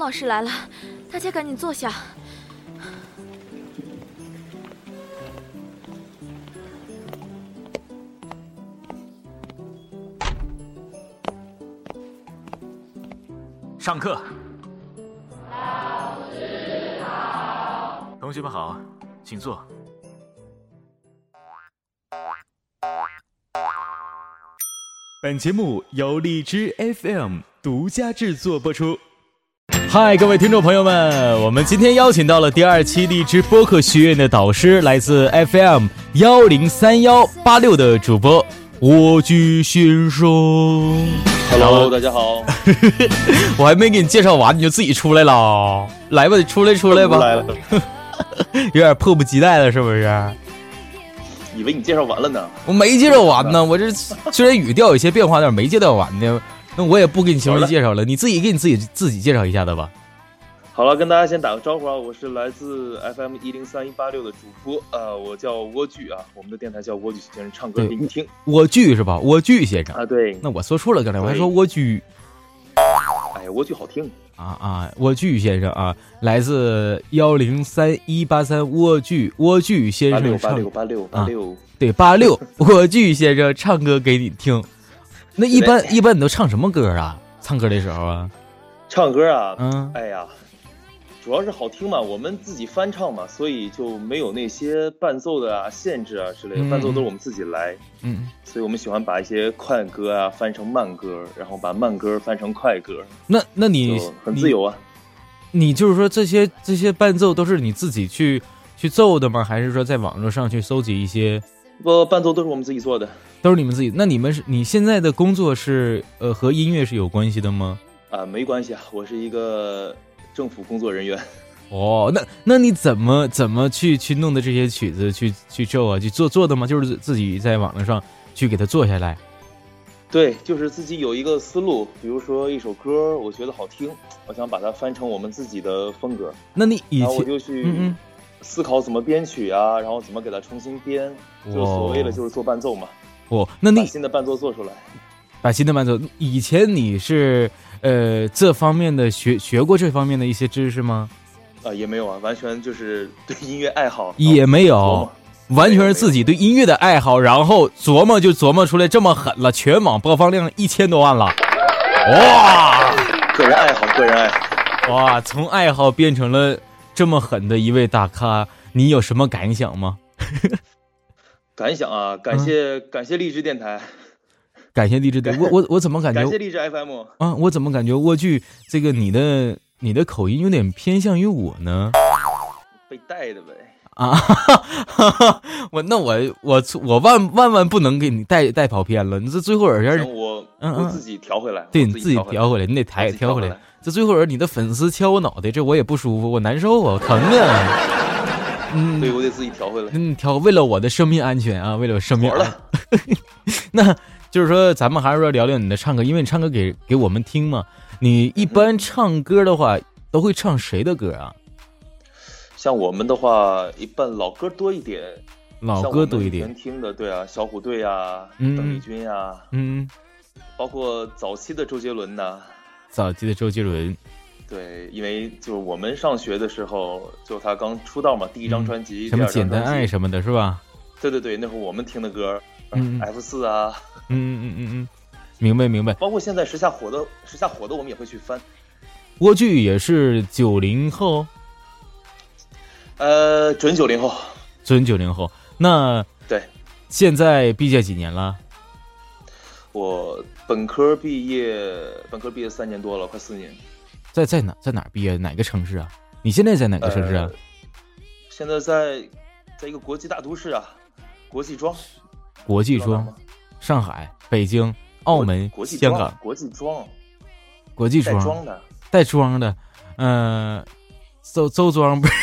老师来了，大家赶紧坐下。上课。同学们好，请坐。本节目由荔枝 FM 独家制作播出。嗨，各位听众朋友们，我们今天邀请到了第二期荔枝播客学院的导师，来自 FM 幺零三幺八六的主播蜗居先生。Hello，大家好。我还没给你介绍完，你就自己出来了。来吧，出来出来吧。来了，有点迫不及待了，是不是？以为你介绍完了呢。我没介绍完呢，我这虽然语调有些变化，但是没介绍完呢。那我也不给你详细介绍了，你自己给你自己自己介绍一下子吧。好了，跟大家先打个招呼啊，我是来自 FM 一零三一八六的主播，呃，我叫蜗居啊，我们的电台叫蜗居先生唱歌给你听。蜗居是吧？蜗居先生。啊，对，那我说错了，刚才我还说蜗居。哎呀，蜗居好听，啊啊，蜗居先生啊，来自幺零三一八三蜗居蜗居先八六八生唱六八六八六，对八六蜗居先生唱歌给你听。那一般一般你都唱什么歌啊？唱歌的时候啊，唱歌啊，嗯哎呀，主要是好听嘛，我们自己翻唱嘛，所以就没有那些伴奏的啊限制啊之类嗯的，伴奏都是我们自己来，嗯，所以我们喜欢把一些快歌啊翻成慢歌，然后把慢歌翻成快歌，那那你很自由啊。你就是说这些这些伴奏都是你自己去去奏的吗？还是说在网络上去搜集一些？不，伴奏都是我们自己做的。都是你们自己？那你们是你现在的工作是呃和音乐是有关系的吗？啊，没关系啊，我是一个政府工作人员。哦，那那你怎么怎么去去弄的这些曲子去去奏啊？去做做的吗？就是自己在网络上去给它做下来。对，就是自己有一个思路，比如说一首歌，我觉得好听，我想把它翻成我们自己的风格，那你以前就去嗯嗯思考怎么编曲啊，然后怎么给它重新编，就所谓的就是做伴奏嘛，哦，那你把新的伴奏做出来。把新的伴奏，以前你是呃这方面的学学过这方面的一些知识吗？啊，也没有啊，完全就是对音乐爱好，也没有，完全是自己对音乐的爱好，然后琢磨就琢磨出来这么狠了，全网播放量一千多万了，哇 个人爱好，个人爱好。哇，从爱好变成了这么狠的一位大咖，你有什么感想吗？感想啊，感谢、感谢荔枝电台，感谢励志的，我我我怎么感觉感谢荔枝 FM。啊？我怎么感觉蜗居这个你的你的口音有点偏向于我呢？被带的呗，啊，哈哈，我那我我我万万万不能给你带带跑偏了，你这最后有点行，我我自己调回来，对你自己调调回来，你得抬调回来。。这最后人你的粉丝敲我脑袋，这我也不舒服，我难受啊，我疼啊。嗯，对，我得自己调回来。嗯，调为了我的生命安全啊，为了我生命安活了，那就是说，咱们还是说聊聊你的唱歌，因为你唱歌给给我们听嘛。你一般唱歌的话，都会唱谁的歌啊？像我们的话，一般老歌多一点，老歌多一点前。听的，对啊，小虎队啊，嗯邓丽君呀，嗯，包括早期的周杰伦呐。早期的周杰伦，对，因为就是我们上学的时候，就他刚出道嘛，第一张专辑，嗯什么简单爱什么的，是吧？对对对，那会儿我们听的歌嗯嗯，F 四啊，嗯嗯嗯嗯，明白明白。包括现在时下火的时下火的，我们也会去翻。蜗居也是九零后，呃，准九零后，准九零后。那对现在毕业几年了？我本科毕业，本科毕业三年多了，快四年。在在哪在哪儿毕业？哪个城市啊？你现在在哪个城市啊？呃现在在在一个国际大都市啊，国际庄，国际庄上海、北京、澳门、国际香港、国际庄，国际庄、带庄的，带庄的，嗯、周周庄不是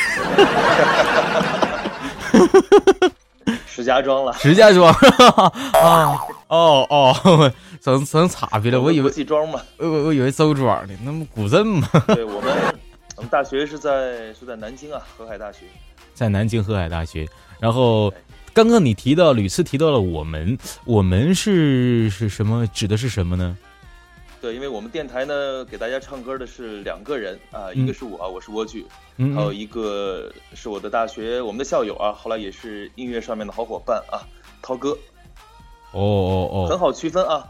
石家庄了。石家庄 啊？哦哦，整整岔劈了，我以为国际庄嘛，我我我以为周庄呢，那不古镇嘛？对我们我们大学是在是在南京啊，河海大学。在南京河海大学。然后刚刚你提到屡次提到了我们，我们是是什么？指的是什么呢？对，因为我们电台呢，给大家唱歌的是两个人啊，一个是我，我是蜗苣，嗯还有一个是我的大学我们的校友啊，后来也是音乐上面的好伙伴啊，涛哥，哦哦哦，很好区分啊。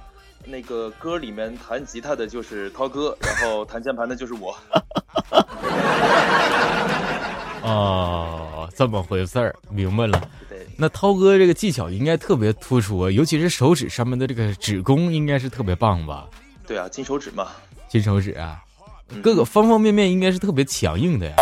那个歌里面弹吉他的就是涛哥，然后弹键盘的就是我。哦，这么回事儿，明白了。对，那涛哥这个技巧应该特别突出啊，尤其是手指上面的这个指功应该是特别棒吧？对啊，金手指嘛。金手指啊，嗯各个方方面面应该是特别强硬的呀。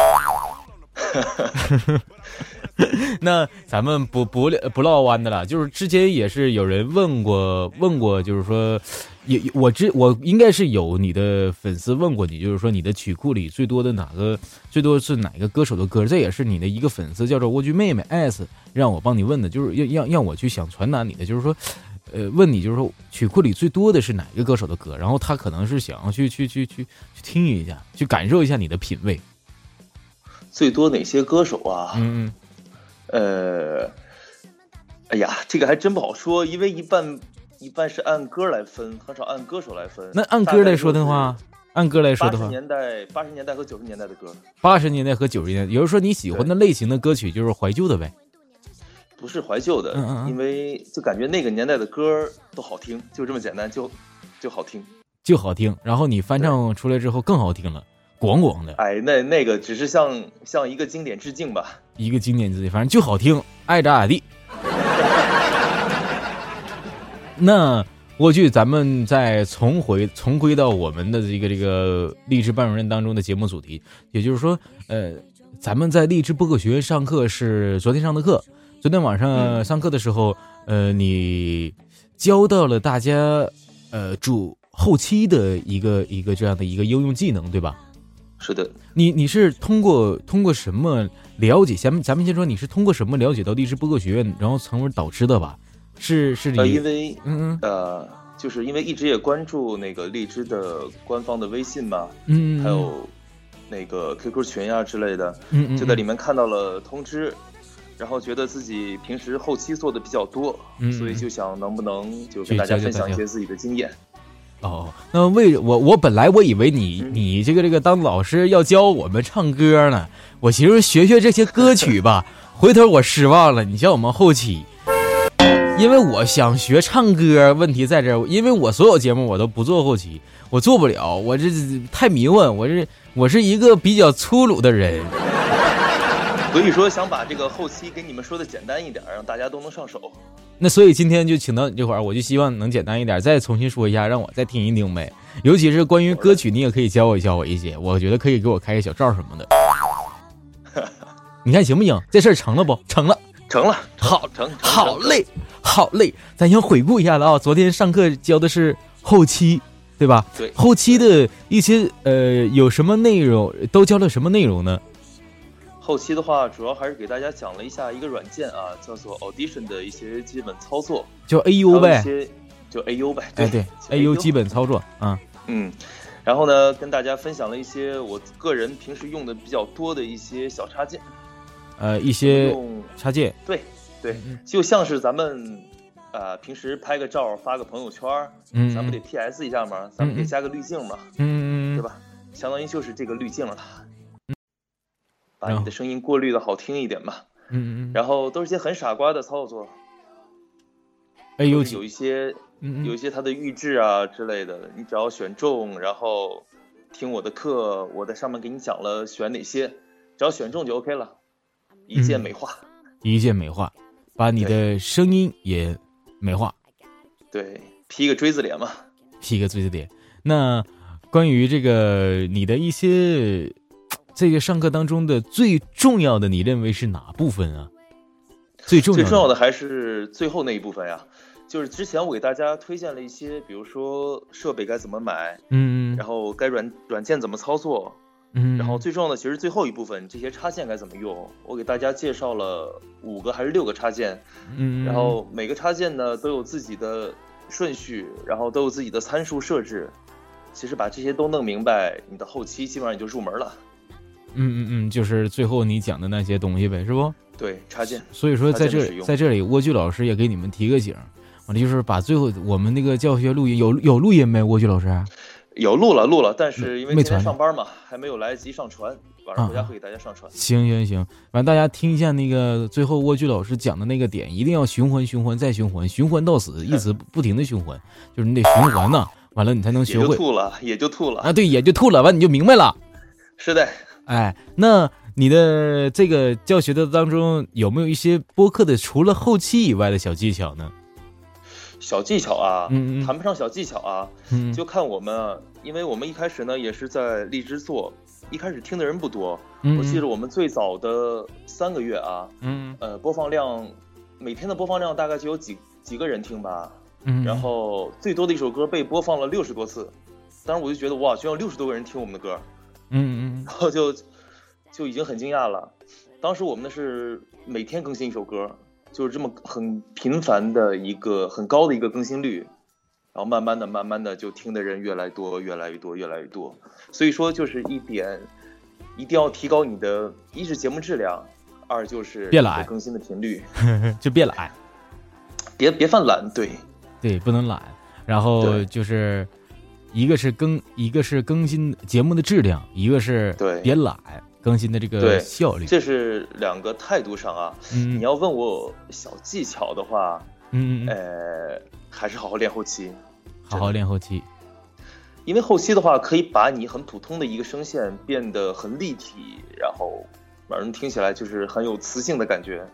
那咱们不不不唠弯的了，就是之前也是有人问过问过，就是说，也我知我应该是有你的粉丝问过你，就是说你的曲库里最多的哪个最多是哪个歌手的歌？这也是你的一个粉丝叫做蜗居妹妹 S 让我帮你问的，就是要让让我去想传达你的，就是说。呃，问你就是说曲库里最多的是哪个歌手的歌？然后他可能是想要去去去去去听一下，去感受一下你的品味。最多哪些歌手啊？嗯呃，哎呀，这个还真不好说，因为一半一半是按歌来分，很少按歌手来分。那按歌来说的话，按歌来说的话八十，年代、八十年代和九十年代的歌，八十年代和九十年代，也就是说你喜欢的类型的歌曲就是怀旧的呗。不是怀旧的，嗯嗯嗯因为就感觉那个年代的歌都好听，就这么简单，就就好听。就好听，然后你翻唱出来之后更好听了，咣咣的哎，那那个只是向向一个经典致敬吧。一个经典致敬，反正就好听，爱咋咋地。那过去，咱们再重回重归到我们的这个这个励志班主任当中的节目主题，也就是说，呃，咱们在励志播客学院上课是昨天上的课，昨天晚上上课的时候，呃，你教到了大家，呃，主后期的一个一个这样的一个应用技能，对吧？是的，你你是通过通过什么了解？咱们咱们先说，你是通过什么了解到荔枝播客学院，然后成为导师的吧？是是呃，因为嗯呃，就是因为一直也关注那个荔枝的官方的微信嘛，嗯嗯，还有那个 QQ 群呀、之类的，嗯嗯就在里面看到了通知，然后觉得自己平时后期做的比较多，嗯所以就想能不能就跟大家分享一些自己的经验。哦，那为我我本来我以为你嗯你这个这个当老师要教我们唱歌呢，我寻思学学这些歌曲吧，回头我失望了，你教我们后期。因为我想学唱歌，问题在这儿，因为我所有节目我都不做后期，我做不了，我这太迷混，我这我是一个比较粗鲁的人。所以说想把这个后期给你们说的简单一点，让大家都能上手。那所以今天就请到你这块儿，我就希望能简单一点，再重新说一下，让我再听一听呗。尤其是关于歌曲，你也可以教我教我一些，我觉得可以给我开个小灶什么的。你看行不行？这事儿成了不？成了，成了，好，成，成好，嘞，好嘞。咱先回顾一下子啊，昨天上课教的是后期，对吧？对后期的一些呃有什么内容，都教了什么内容呢？后期的话，主要还是给大家讲了一下一个软件啊，叫做 Audition 的一些基本操作，就 AU 呗，些就 AU 呗，哎对就，AU 基本操作啊。嗯，然后呢，跟大家分享了一些我个人平时用的比较多的一些小插件，呃，一些用插件，对对嗯，就像是咱们呃平时拍个照发个朋友圈儿，嗯，咱们得 PS 一下嘛，咱们得加个滤镜嘛，嗯，嗯，对吧？相当于就是这个滤镜了，把你的声音过滤的好听一点嘛。嗯嗯嗯，然后都是些很傻瓜的操作都是有一些有一些它的预制啊之类的，你只要选中，然后听我的课，我在上面给你讲了选哪些，只要选中就 OK 了，一键嗯美化。一键美化，把你的声音也美化，对，P 个锥子脸嘛。P 个锥子脸。那关于这个你的一些这个上课当中的最重要的，你认为是哪部分啊？最重要，最重要的还是最后那一部分呀，就是之前我给大家推荐了一些，比如说设备该怎么买，嗯，然后该软软件怎么操作，嗯，然后最重要的其实最后一部分，这些插件该怎么用，我给大家介绍了五个还是六个插件，嗯，然后每个插件呢都有自己的顺序，然后都有自己的参数设置。其实把这些都弄明白，你的后期基本上也就入门了。嗯嗯嗯，就是最后你讲的那些东西呗，是不？对，插件。所以说在这在这里，蜗居老师也给你们提个醒，完了就是把最后我们那个教学录音有有录音没？蜗居老师，有录了录了，但是因为今天上班嘛，还没有来得及上传，晚上回家会给大家上传。行行行，完大家听一下那个最后蜗居老师讲的那个点，一定要循环循环再循环，循环到死，一直 不停的循环，就是你得循环呢，完了你才能也就学会吐了，也就吐了。啊。对，也就吐了，完你就明白了。是的，哎，那你的这个教学的当中有没有一些播客的除了后期以外的小技巧呢？小技巧啊，嗯嗯谈不上小技巧啊，嗯，就看我们啊，因为我们一开始呢也是在荔枝做，一开始听的人不多。嗯我记得我们最早的三个月啊，嗯呃，播放量每天的播放量大概就有几几个人听吧。嗯，然后最多的一首歌被播放了六十多次，当时我就觉得哇，居然有六十多个人听我们的歌，嗯嗯然后就就已经很惊讶了。当时我们的是每天更新一首歌，就是这么很频繁的一个很高的一个更新率，然后慢慢的、慢慢的就听的人越来越多、越来越多、越来越多。所以说就是一点，一定要提高你的一是节目质量，二就是别懒更新的频率，嗯，就别懒，别别犯懒。对，对，不能懒。然后对就是一个是更，一个是更新节目的质量，一个是对别懒，更新的这个效率。这是两个态度上啊。嗯你要问我小技巧的话，嗯呃，还是好好练后期。好好练后期。因为后期的话，可以把你很普通的一个声线变得很立体，然后让人听起来就是很有磁性的感觉。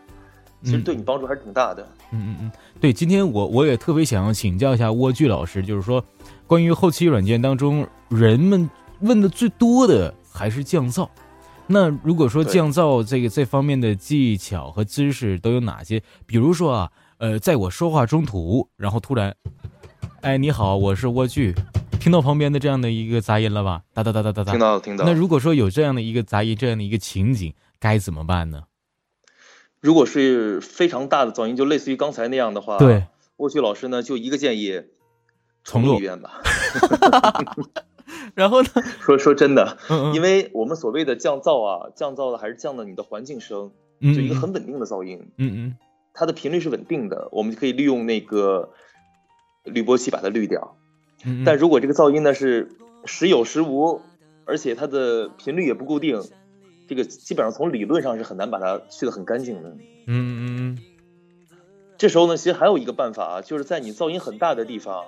其实嗯对你帮助还是挺大的。嗯嗯嗯，对，今天我我也特别想要请教一下蜗苣老师，就是说，关于后期软件当中，人们问的最多的还是降噪。那如果说降噪这个这方面的技巧和知识都有哪些？比如说啊，呃，在我说话中途，然后突然，哎，你好，我是蜗苣，听到旁边的这样的一个杂音了吧？哒哒哒哒哒哒。听到了，听到了。那如果说有这样的一个杂音，这样的一个情景，该怎么办呢？如果是非常大的噪音，就类似于刚才那样的话，对，蜗苣老师呢就一个建议，重录录一遍吧。然后呢？说说真的，因为我们所谓的降噪啊，降噪的还是降的你的环境声，嗯就一个很稳定的噪音。嗯嗯它的频率是稳定的，我们就可以利用那个滤波器把它滤掉。嗯，但如果这个噪音呢是时有时无，而且它的频率也不固定，这个基本上从理论上是很难把它去的很干净的。嗯嗯嗯这时候呢，其实还有一个办法啊，就是在你噪音很大的地方，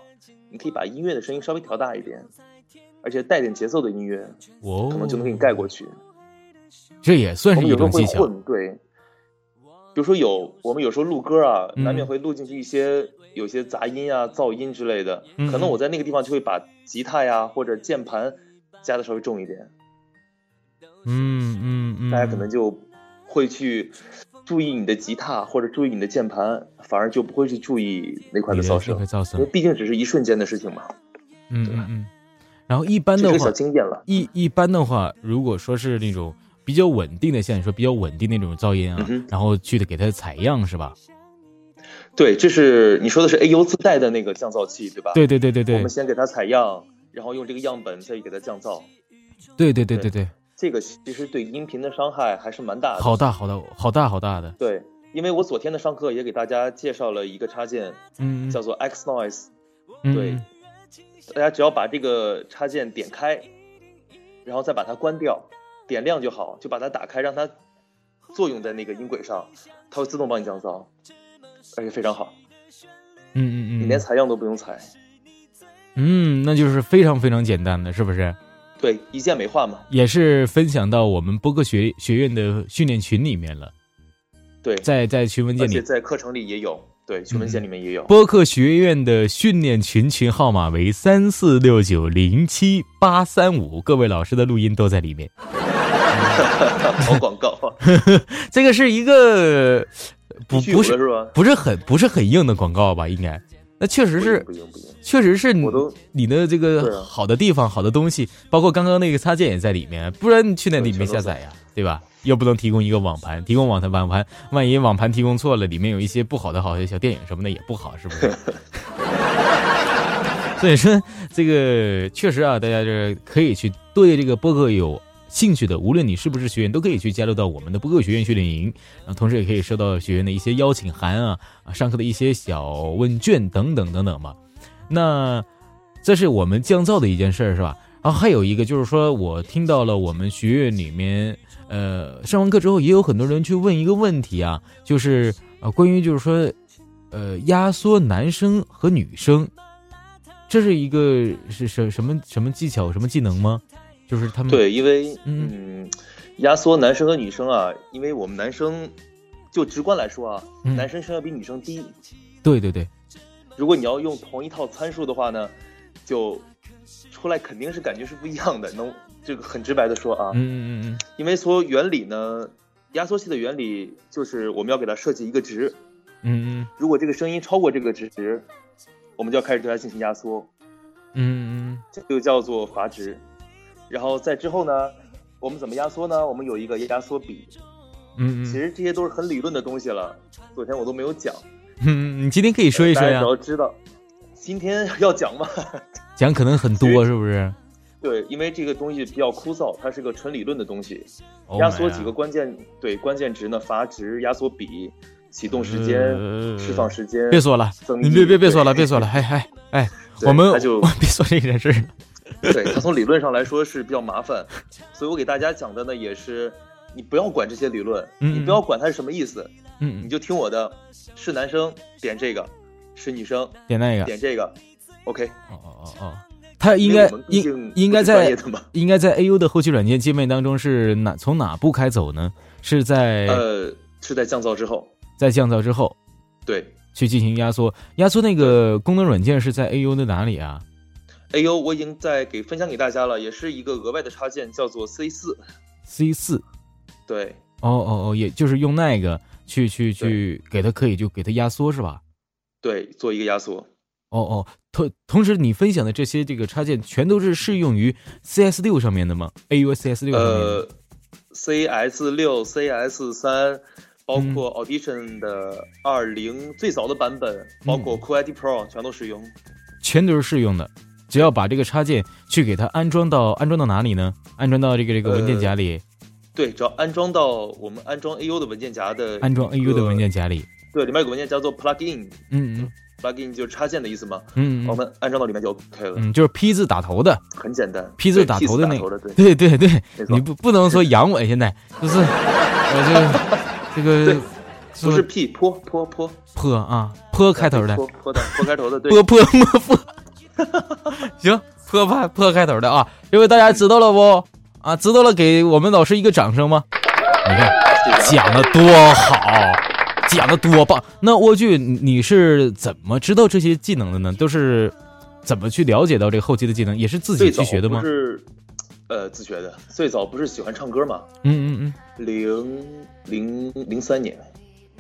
你可以把音乐的声音稍微调大一点，而且带点节奏的音乐，哦，可能就能给你盖过去。这也算是一我们有时候种技巧。会混，对。比如说有我们有时候录歌啊，嗯难免会录进去一些有些杂音啊、噪音之类的，嗯可能我在那个地方就会把吉他呀或者键盘加的稍微重一点，嗯嗯嗯，大家可能就会去注意你的吉他或者注意你的键盘，反而就不会去注意那块的噪声个，噪声因为，毕竟只是一瞬间的事情嘛，嗯嗯嗯。然后一般的话。一一般的话，如果说是那种比较稳定的，像你说比较稳定那种噪音啊嗯，然后去的给它采样是吧？对，这是你说的是 AU 自带的那个降噪器，对吧？对对对对对我们先给它采样，然后用这个样本再给它降噪。对对对对对，这个其实对音频的伤害还是蛮大的。好大好大好大好大的，对，因为我昨天的上课也给大家介绍了一个插件，嗯，叫做 X Noise。嗯对，大家只要把这个插件点开，然后再把它关掉，点亮就好，就把它打开，让它作用在那个音轨上，它会自动帮你降噪，而且非常好，嗯嗯嗯，你连采样都不用采。嗯，那就是非常非常简单的，是不是？对，一键美化嘛。也是分享到我们播客学学院的训练群里面了，对，在在群文件而且里，在课程里也有，对，群文件里面也有。播客学院的训练群群号码为三四六九零七八三五，各位老师的录音都在里面。好广告啊，这个是一个不不是？不是很不是很硬的广告吧？应该，那确实是确实是你你的这个啊好的地方、好的东西，包括刚刚那个插件也在里面，不然你去那里面下载呀，对吧？又不能提供一个网盘，提供网盘网盘，万一网盘提供错了，里面有一些不好的好的小电影什么的也不好，是不是？所以说，这个确实啊，大家就是可以去对这个播客有兴趣的，无论你是不是学员，都可以去加入到我们的播客学院训练营，然后同时也可以收到学员的一些邀请函啊，啊，上课的一些小问卷等等等等嘛。那这是我们降噪的一件事儿，是吧？然后还有一个就是说，我听到了我们学院里面，呃，上完课之后也有很多人去问一个问题啊，就是呃，关于就是说，呃，压缩男生和女生，这是一个是什什么什么技巧、什么技能吗？就是他们对，因为嗯嗯，压缩男生和女生啊，因为我们男生就直观来说啊，嗯男生声要比女生低。对对对，如果你要用同一套参数的话呢，就出来肯定是感觉是不一样的。能这个很直白的说啊，嗯嗯嗯因为所有原理呢，压缩器的原理就是我们要给它设计一个值，嗯嗯如果这个声音超过这个值，我们就要开始对它进行压缩，嗯嗯这就叫做阀值。然后在之后呢，我们怎么压缩呢？我们有一个压缩比，嗯嗯，其实这些都是很理论的东西了，昨天我都没有讲。嗯，你今天可以说一说呀知道，今天要讲吗？讲可能很多，是不是？对，因为这个东西比较枯燥，它是个纯理论的东西。Oh 压缩几个关键对关键值呢？阀值、压缩比、启动时间、呃释放时间。别说了，你别别别说了，别说了，哎哎哎，我们它就 我别说这件事了。对它从理论上来说是比较麻烦，所以我给大家讲的呢也是，你不要管这些理论，嗯你不要管它是什么意思，嗯你，就听我的，是男生点这个，是女生点那个，点这个，OK。哦哦哦哦，它应该应应该在应该在 AU 的后期软件界面当中是哪从哪步开走呢？是在呃，是在降噪之后，在降噪之后对去进行压缩，压缩那个功能软件是在 AU 的哪里啊？，AU 我已经在给分享给大家了，也是一个额外的插件，叫做 C 四，C 四。对哦哦哦，也就是用那个去去去给它可以就给它压缩是吧？对，做一个压缩。哦哦，同同时你分享的这些这个插件全都是适用于 CS 六上面的吗？AU CS 六上面的？呃，CS 六、CS 三，包嗯括 Audition 的二零最早的版本，包括 Cool ID Pro 全都适用。全都是适用的，只要把这个插件去给它安装到安装到哪里呢？安装到这个这个文件夹里，对，只要安装到我们安装 AU 的文件夹的，安装 AU 的文，件夹里。对，里面有个文件叫做 Plugin。嗯嗯。plugin 就是插件的意思嘛，嗯嗯。我们安装到里面就 OK 了，嗯，就是 P 字打头的，很简单。P 字打头的那字打头的，对，对对对，你不不能说阳痿，现在就是我这个这个不是 P 坡坡坡坡啊坡开头的。坡坡的坡开头的，对，坡坡摸坡，行坡派坡开头的啊，这位大家知道了不？啊，知道了，给我们老师一个掌声吗？你看讲的多好，讲的多棒。那莴苣，你你是怎么知道这些技能的呢？都是怎么去了解到这个后期的技能？也是自己去学的吗？是，呃，自学的。最早不是喜欢唱歌嘛？嗯嗯零零零三年，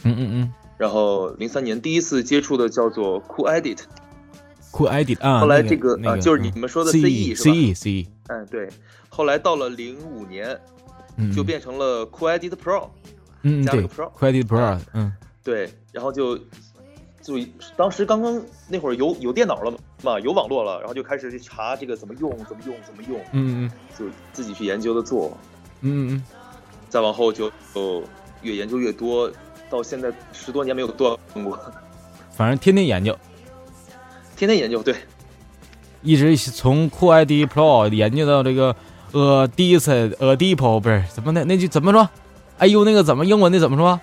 嗯嗯嗯然后零三年第一次接触的叫做 Cool Edit，嗯，Cool Edit 啊。后来这个啊，那个就是你们说的 CE 是吧？CE CE，嗯，对。后来到了零五年，嗯，就变成了 Cool Edit Pro，加了个 Pro，Cool Edit Pro，嗯。对，然后就就当时刚刚那会儿有有电脑了嘛，有网络了，然后就开始去查这个怎么用，怎么用，怎么用，嗯嗯。就自己去研究的做，嗯嗯。再往后就就越研究越多，到现在十多年没有断过，嗯，反正天天研究。天天研究。对，一直从酷 ID Pro 研究到这个呃 d i s 呃 Depo 不是怎么那那句怎么说？哎呦，那个怎么英文的怎么说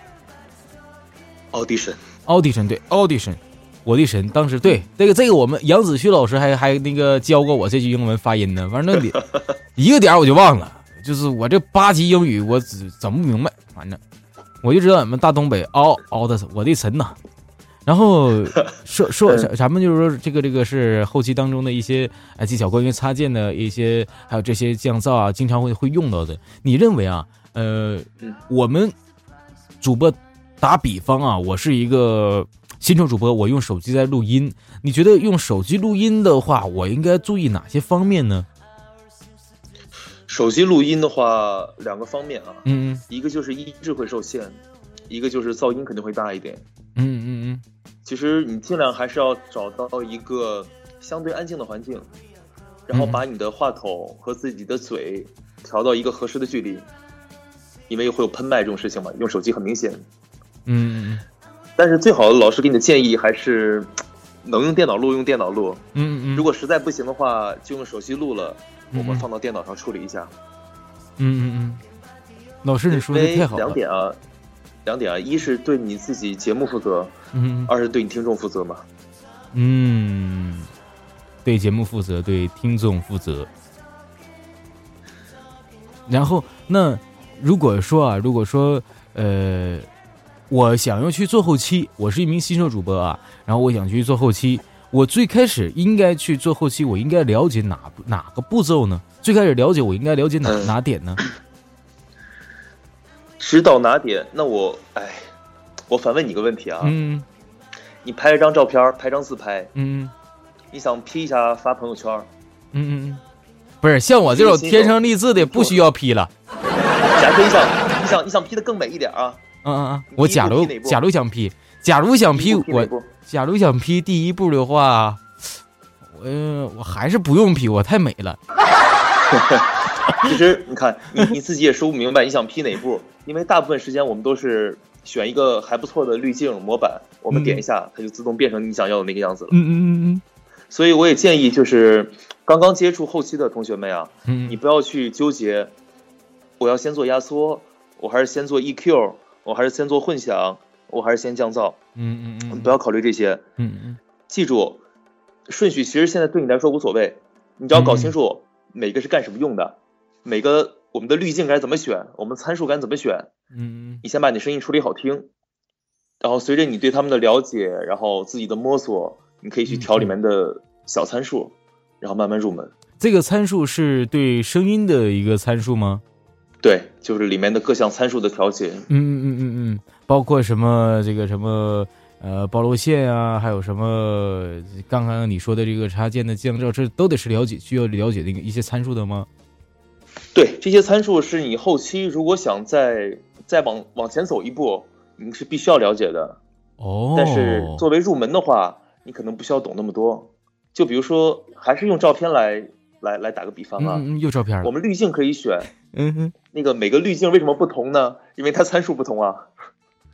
Audition，？Audition 对 Audition，我的神！当时对 这个这个我们杨子旭老师还还那个教过我这句英文发音呢，反正那里 一个点儿我就忘了，就是我这八级英语我只整不明白，反正我就知道你们大东北嗷嗷的，我的神呐！然后 说说咱咱们就是说这个这个是后期当中的一些呃技巧，关于插件的一些，还有这些降噪啊，经常会会用到的。你认为啊，呃嗯，我们主播打比方啊，我是一个新手主播，我用手机在录音，你觉得用手机录音的话，我应该注意哪些方面呢？手机录音的话，两个方面啊，嗯一个就是音质会受限，一个就是噪音肯定会大一点。嗯嗯嗯其实你尽量还是要找到一个相对安静的环境，然后嗯把你的话筒和自己的嘴调到一个合适的距离，因为会有喷麦这种事情嘛，用手机很明显。嗯嗯但是最好的老师给你的建议还是能用电脑录用电脑录，嗯嗯，如果实在不行的话，就用手机录了，嗯我们放到电脑上处理一下。嗯嗯嗯，老师你说的太好了。两点啊，两点啊，一是对你自己节目负责，嗯二是对你听众负责嘛。嗯，对节目负责，对听众负责。然后，那如果说啊，如果说呃，我想要去做后期，我是一名新手主播啊，然后我想去做后期，我最开始应该去做后期，我应该了解哪哪个步骤呢？最开始了解，我应该了解哪嗯哪点呢？指导哪点？那我哎，我反问你个问题啊，嗯你拍一张照片，拍张自拍，嗯你想 P 一下发朋友圈，嗯嗯嗯，不是像我这种天生丽质的，不需要 P 了。假如你想你想你想 P 的更美一点啊，嗯嗯嗯，我假如假如想 P，假如想 P 我假如想 P 第一步的话，我我还是不用 P，我太美了。其实你看，你你自己也说不明白你想 P 哪步，因为大部分时间我们都是选一个还不错的滤镜模板，我们点一下，它就自动变成你想要的那个样子了。嗯嗯嗯嗯。所以我也建议，就是刚刚接触后期的同学们啊，嗯。你不要去纠结，我要先做压缩，我还是先做 EQ，我还是先做混响，我还是先降噪，嗯嗯嗯，不要考虑这些。嗯嗯。记住，顺序其实现在对你来说无所谓，你只要搞清楚每个是干什么用的，每个我们的滤镜该怎么选，我们参数该怎么选，嗯你先把你声音处理好听，然后随着你对他们的了解，然后自己的摸索，你可以去调里面的小参数，然后慢慢入门。这个参数是对声音的一个参数吗？对，就是里面的各项参数的调节。嗯嗯嗯嗯嗯，包括什么这个什么呃暴露线啊，还有什么刚刚你说的这个插件的降噪，这都得是了解需要了解那个一些参数的吗？对，这些参数是你后期如果想再再往往前走一步，你是必须要了解的。哦，但是作为入门的话，你可能不需要懂那么多。就比如说，还是用照片来来来打个比方啊，嗯嗯又照片了，我们滤镜可以选，嗯哼，那个每个滤镜为什么不同呢？因为它参数不同啊，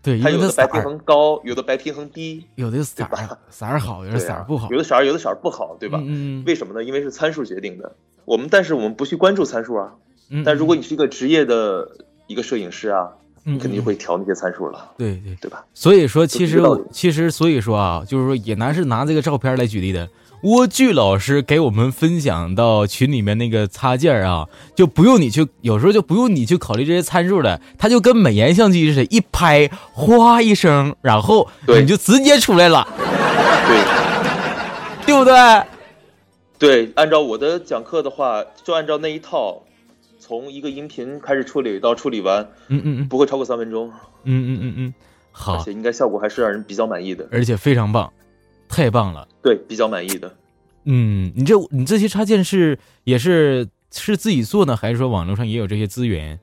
对，因它有的白平衡高，有的白平衡低，有的色儿色儿好，有的色儿不好，有的色儿有的色儿不好，对吧？嗯嗯为什么呢？因为是参数决定的。我们但是我们不去关注参数啊。嗯，但如果你是一个职业的一个摄影师啊，你你肯定会调那些参数了，对对。对吧？所以说，其实其实所以说啊，就是说也难是拿这个照片来举例的。蜗苣老师给我们分享到群里面那个插件啊，就不用你去，有时候就不用你去考虑这些参数了，它就跟美颜相机似的，一拍，哗一声，然后对。你就直接出来了，对。对不对？对，按照我的讲课的话，就按照那一套，从一个音频开始处理到处理完，嗯嗯嗯。不会超过三分钟，嗯嗯嗯嗯，好。而，且应该效果还是让人比较满意的。而且非常棒，太棒了。对，比较满意的。嗯，你这你这些插件是也是是自己做呢，还是说网络上也有这些资源？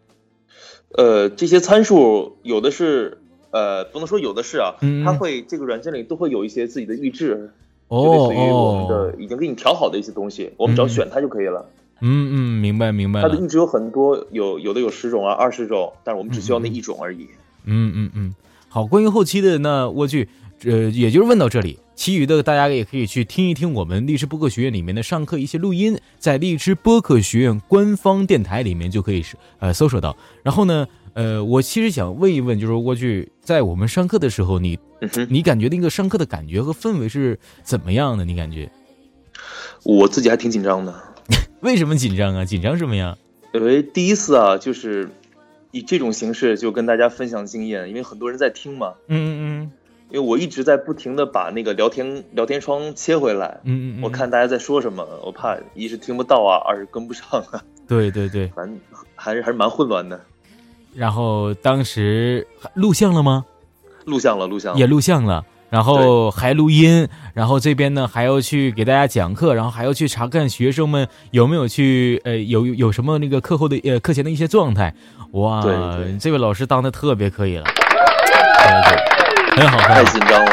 呃，这些参数有的是，呃，不能说有的是啊，嗯它会这个软件里都会有一些自己的预制，就哦类似于我们哦的，已经给你调好的一些东西，我们只要嗯选它就可以了。嗯嗯，明白明白。它的预制有很多，有有的有十种啊、二十种，但是我们只需要那一种而已。嗯嗯嗯，好，关于后期的那莴苣，呃，也就是问到这里，其余的大家也可以去听一听我们荔枝播客学院里面的上课一些录音，在荔枝播客学院官方电台里面就可以是呃搜索到。然后呢，呃，我其实想问一问，就是过去，在我们上课的时候，你你感觉那个上课的感觉和氛围是怎么样的？你感觉我自己还挺紧张的，为什么紧张啊？紧张什么呀？因为第一次啊，就是以这种形式就跟大家分享经验，因为很多人在听嘛。嗯嗯嗯因为我一直在不停的把那个聊天聊天窗切回来，嗯嗯嗯，我看大家在说什么，我怕一是听不到啊，二是跟不上啊，对对对，反正还是还是蛮混乱的。然后当时录像了吗？录像了，录像了也录像了，然后还录音，然后这边呢还要去给大家讲课，然后还要去查看学生们有没有去呃有有什么那个课后的呃课前的一些状态。哇，对对这位老师当的特别可以了，对对，很好太紧张了。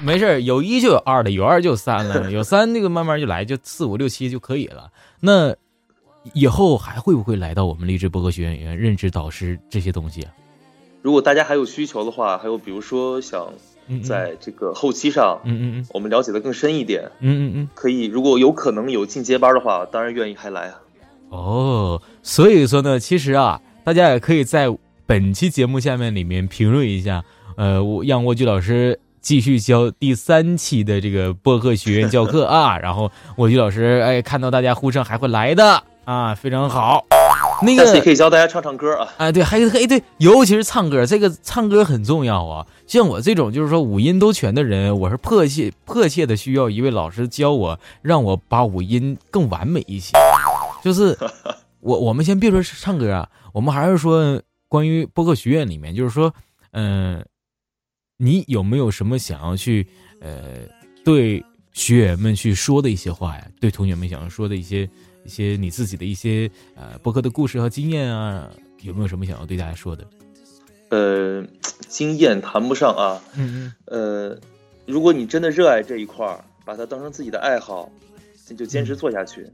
没事儿，有一就有二的，有二就有三了，有三那个慢慢就来，就四五六七就可以了。那以后还会不会来到我们励志播客学院园任职导师这些东西啊？如果大家还有需求的话，还有比如说想嗯，在这个后期上，嗯嗯嗯我们了解的更深一点。嗯嗯嗯。可以，如果有可能有进阶班的话，当然愿意还来啊。哦，所以说呢，其实啊，大家也可以在本期节目下面里面评论一下，呃，我让蜗居老师继续教第三期的这个播客学院教课啊。然后蜗居老师哎，看到大家呼声还会来的啊，非常好。那个可以教大家唱唱歌啊。啊，对，还有哎对，尤其是唱歌，这个唱歌很重要啊。像我这种就是说五音都全的人，我是迫切迫切的需要一位老师教我，让我把五音更完美一些。就是 我我们先别说唱歌啊，我们还是说关于播客学院里面，就是说，嗯、你有没有什么想要去呃对学员们去说的一些话呀？对同学们想要说的一些一些你自己的一些呃博客的故事和经验啊，有没有什么想要对大家说的？呃，经验谈不上啊。嗯呃，如果你真的热爱这一块儿，把它当成自己的爱好，你就坚持做下去。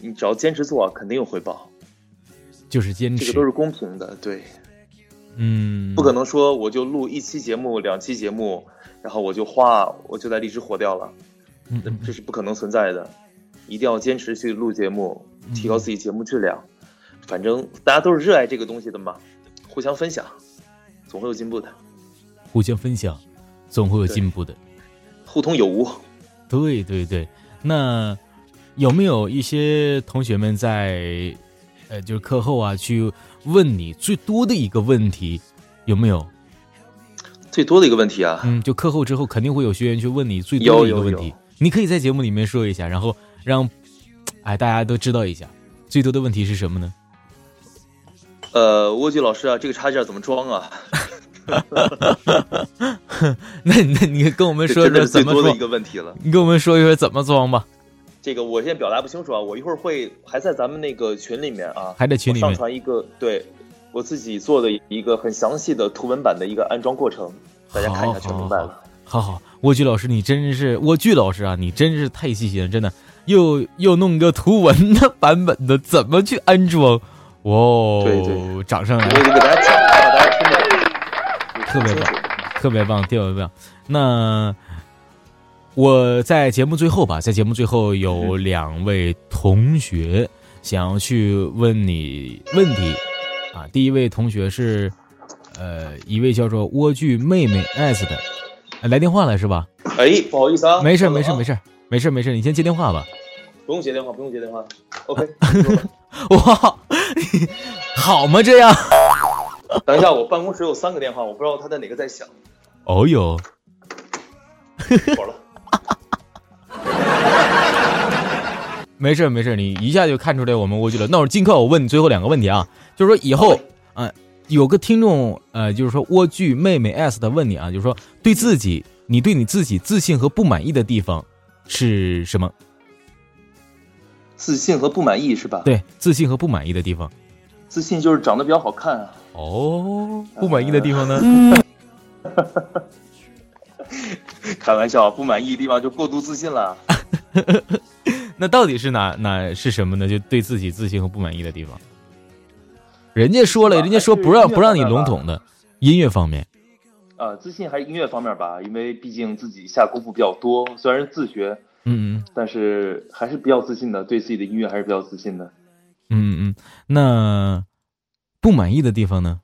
你只要坚持做，肯定有回报，嗯，就是坚持这个，都是公平的。对，嗯，不可能说我就录一期节目、两期节目，然后我就花，我就在荔枝火掉了，嗯，嗯这是不可能存在的。一定要坚持去录节目，提高自己节目质量。反正大家都是热爱这个东西的嘛，互相分享，总会有进步的。互相分享，总会有进步的。互通有无。对对对，那有没有一些同学们在，呃，就是课后啊，去问你最多的一个问题，有没有？最多的一个问题啊，嗯，就课后之后肯定会有学员去问你最多的一个问题有，你可以在节目里面说一下，然后让，哎，大家都知道一下，最多的问题是什么呢？呃，蜗居老师啊，这个插件怎么装啊？那那你跟我们说说怎么说多的一？个问题了。你跟我们说一说怎么装吧。这个我现在表达不清楚啊，我一会儿会还在咱们那个群里面啊，还在群里面上传一个对我自己做的一个很详细的图文版的一个安装过程，大家看一下就明白了。好好，蜗居老师，你真是蜗居老师啊，你真是太细心了，真的，又又弄个图文的版本的，怎么去安装？哦，对对掌声来我已经给大家讲了，让大家听得特别棒。特别棒，特别棒。那我在节目最后吧，在节目最后有两位同学想要去问你问题啊。第一位同学是呃一位叫做莴苣妹妹 S 的，呃来电话了是吧？哎，不好意思啊，没事没事没事没事没事，你先接电话吧。不用接电话，不用接电话。OK，哇，好吗？这样？等一下，我办公室有三个电话，我不知道他在哪个在响，哦哟，一会儿了。没事没事，你一下就看出来我们蜗居了。那我尽快我问你最后两个问题啊，就是说以后好嘞呃有个听众呃就是说蜗居妹妹 S 的问你啊，就是说对自己你对你自己自信和不满意的地方是什么？自信和不满意是吧？，对，自信和不满意的地方。自信就是长得比较好看啊。哦，不满意的地方呢？开玩笑，不满意的地方就过度自信了。那到底是哪哪是什么呢？就对自己自信和不满意的地方。人家说了，啊人家说不让不让你笼统的音乐方面。啊，自信还是音乐方面吧，因为毕竟自己下功夫比较多，虽然是自学，嗯嗯但是还是比较自信的，对自己的音乐还是比较自信的。嗯嗯，那不满意的地方呢？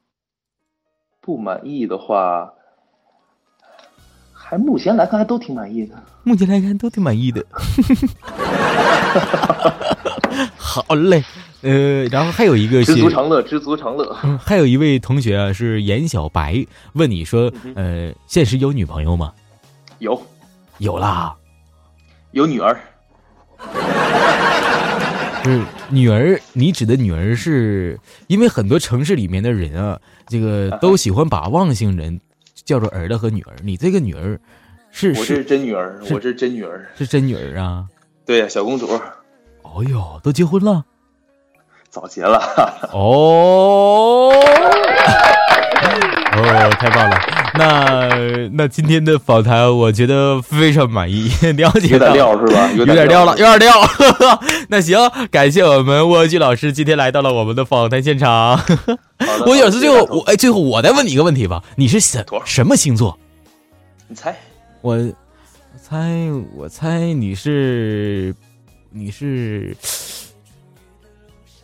不满意的话，还目前来看还都挺满意的。目前来看都挺满意的。好嘞，呃，然后还有一个是知足常乐，知足常乐。嗯，还有一位同学啊，是严小白，问你说，呃，现实有女朋友吗？有有啦，有女儿，是女儿，你指的女儿是因为很多城市里面的人啊，这个都喜欢把忘性人叫做儿子和女儿，你这个女儿是我是是真女儿，是我这是真女儿。是真女儿啊？对呀，小公主哦哟，都结婚了。早结了。哦，哦，太棒了！那那今天的访谈，我觉得非常满意，了解有到点料是吧？有有点料了，有点料。那行，感谢我们蜗居老师今天来到了我们的访谈现场。好的蜗居老师，最后我哎，最后我再问你一个问题吧，你是什什么星座？你猜？我猜，我猜你是你是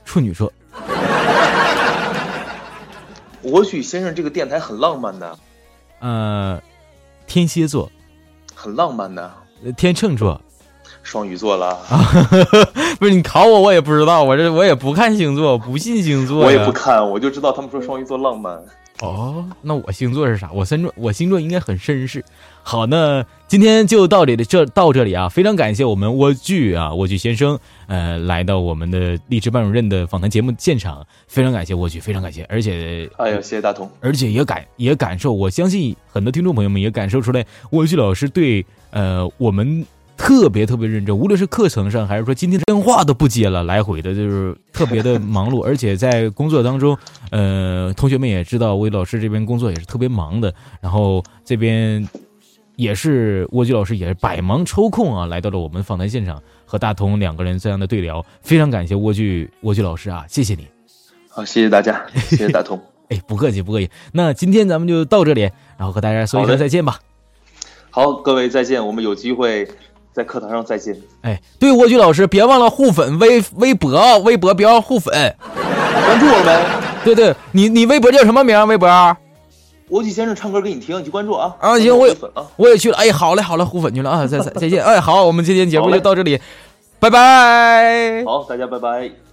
处女座。我许先生这个电台很浪漫的，呃，天蝎座，很浪漫的，呃天秤座。双鱼座了。不是你考我，我也不知道，我这我也不看星座，不信星座。我也不看，我就知道他们说双鱼座浪漫。哦，那我星座是啥？我星座我星座应该很绅士。好，那今天就到这里，这到这里啊，非常感谢我们蜗苣啊，蜗苣先生，呃，来到我们的励志班主任的访谈节目现场，非常感谢蜗苣，非常感谢，而且，哎呦，谢谢大同，而且也感也感受，我相信很多听众朋友们也感受出来，蜗苣老师对呃我们。特别特别认真，无论是课程上还是说今天电话都不接了，来回的就是特别的忙碌，而且在工作当中，呃，同学们也知道，魏老师这边工作也是特别忙的，然后这边也是蜗居老师也是百忙抽空啊，来到了我们访谈现场，和大同两个人这样的对聊，非常感谢蜗居蜗居老师啊，谢谢你，好，谢谢大家，谢谢大同，哎，不客气不客气，那今天咱们就到这里，然后和大家说一声再见吧，好，各位再见，我们有机会。在课堂上再见。哎，对，蜗居老师，别忘了互粉微微博啊，微博别忘互粉，关注我们。对对，你你微博叫什么名？微博？蜗居先生唱歌给你听，你去关注啊。啊，行，我也我也去了。哎，好嘞，好嘞，互粉去了啊，再再再见。哎，好，我们今天节目就到这里，拜拜。好，大家拜拜。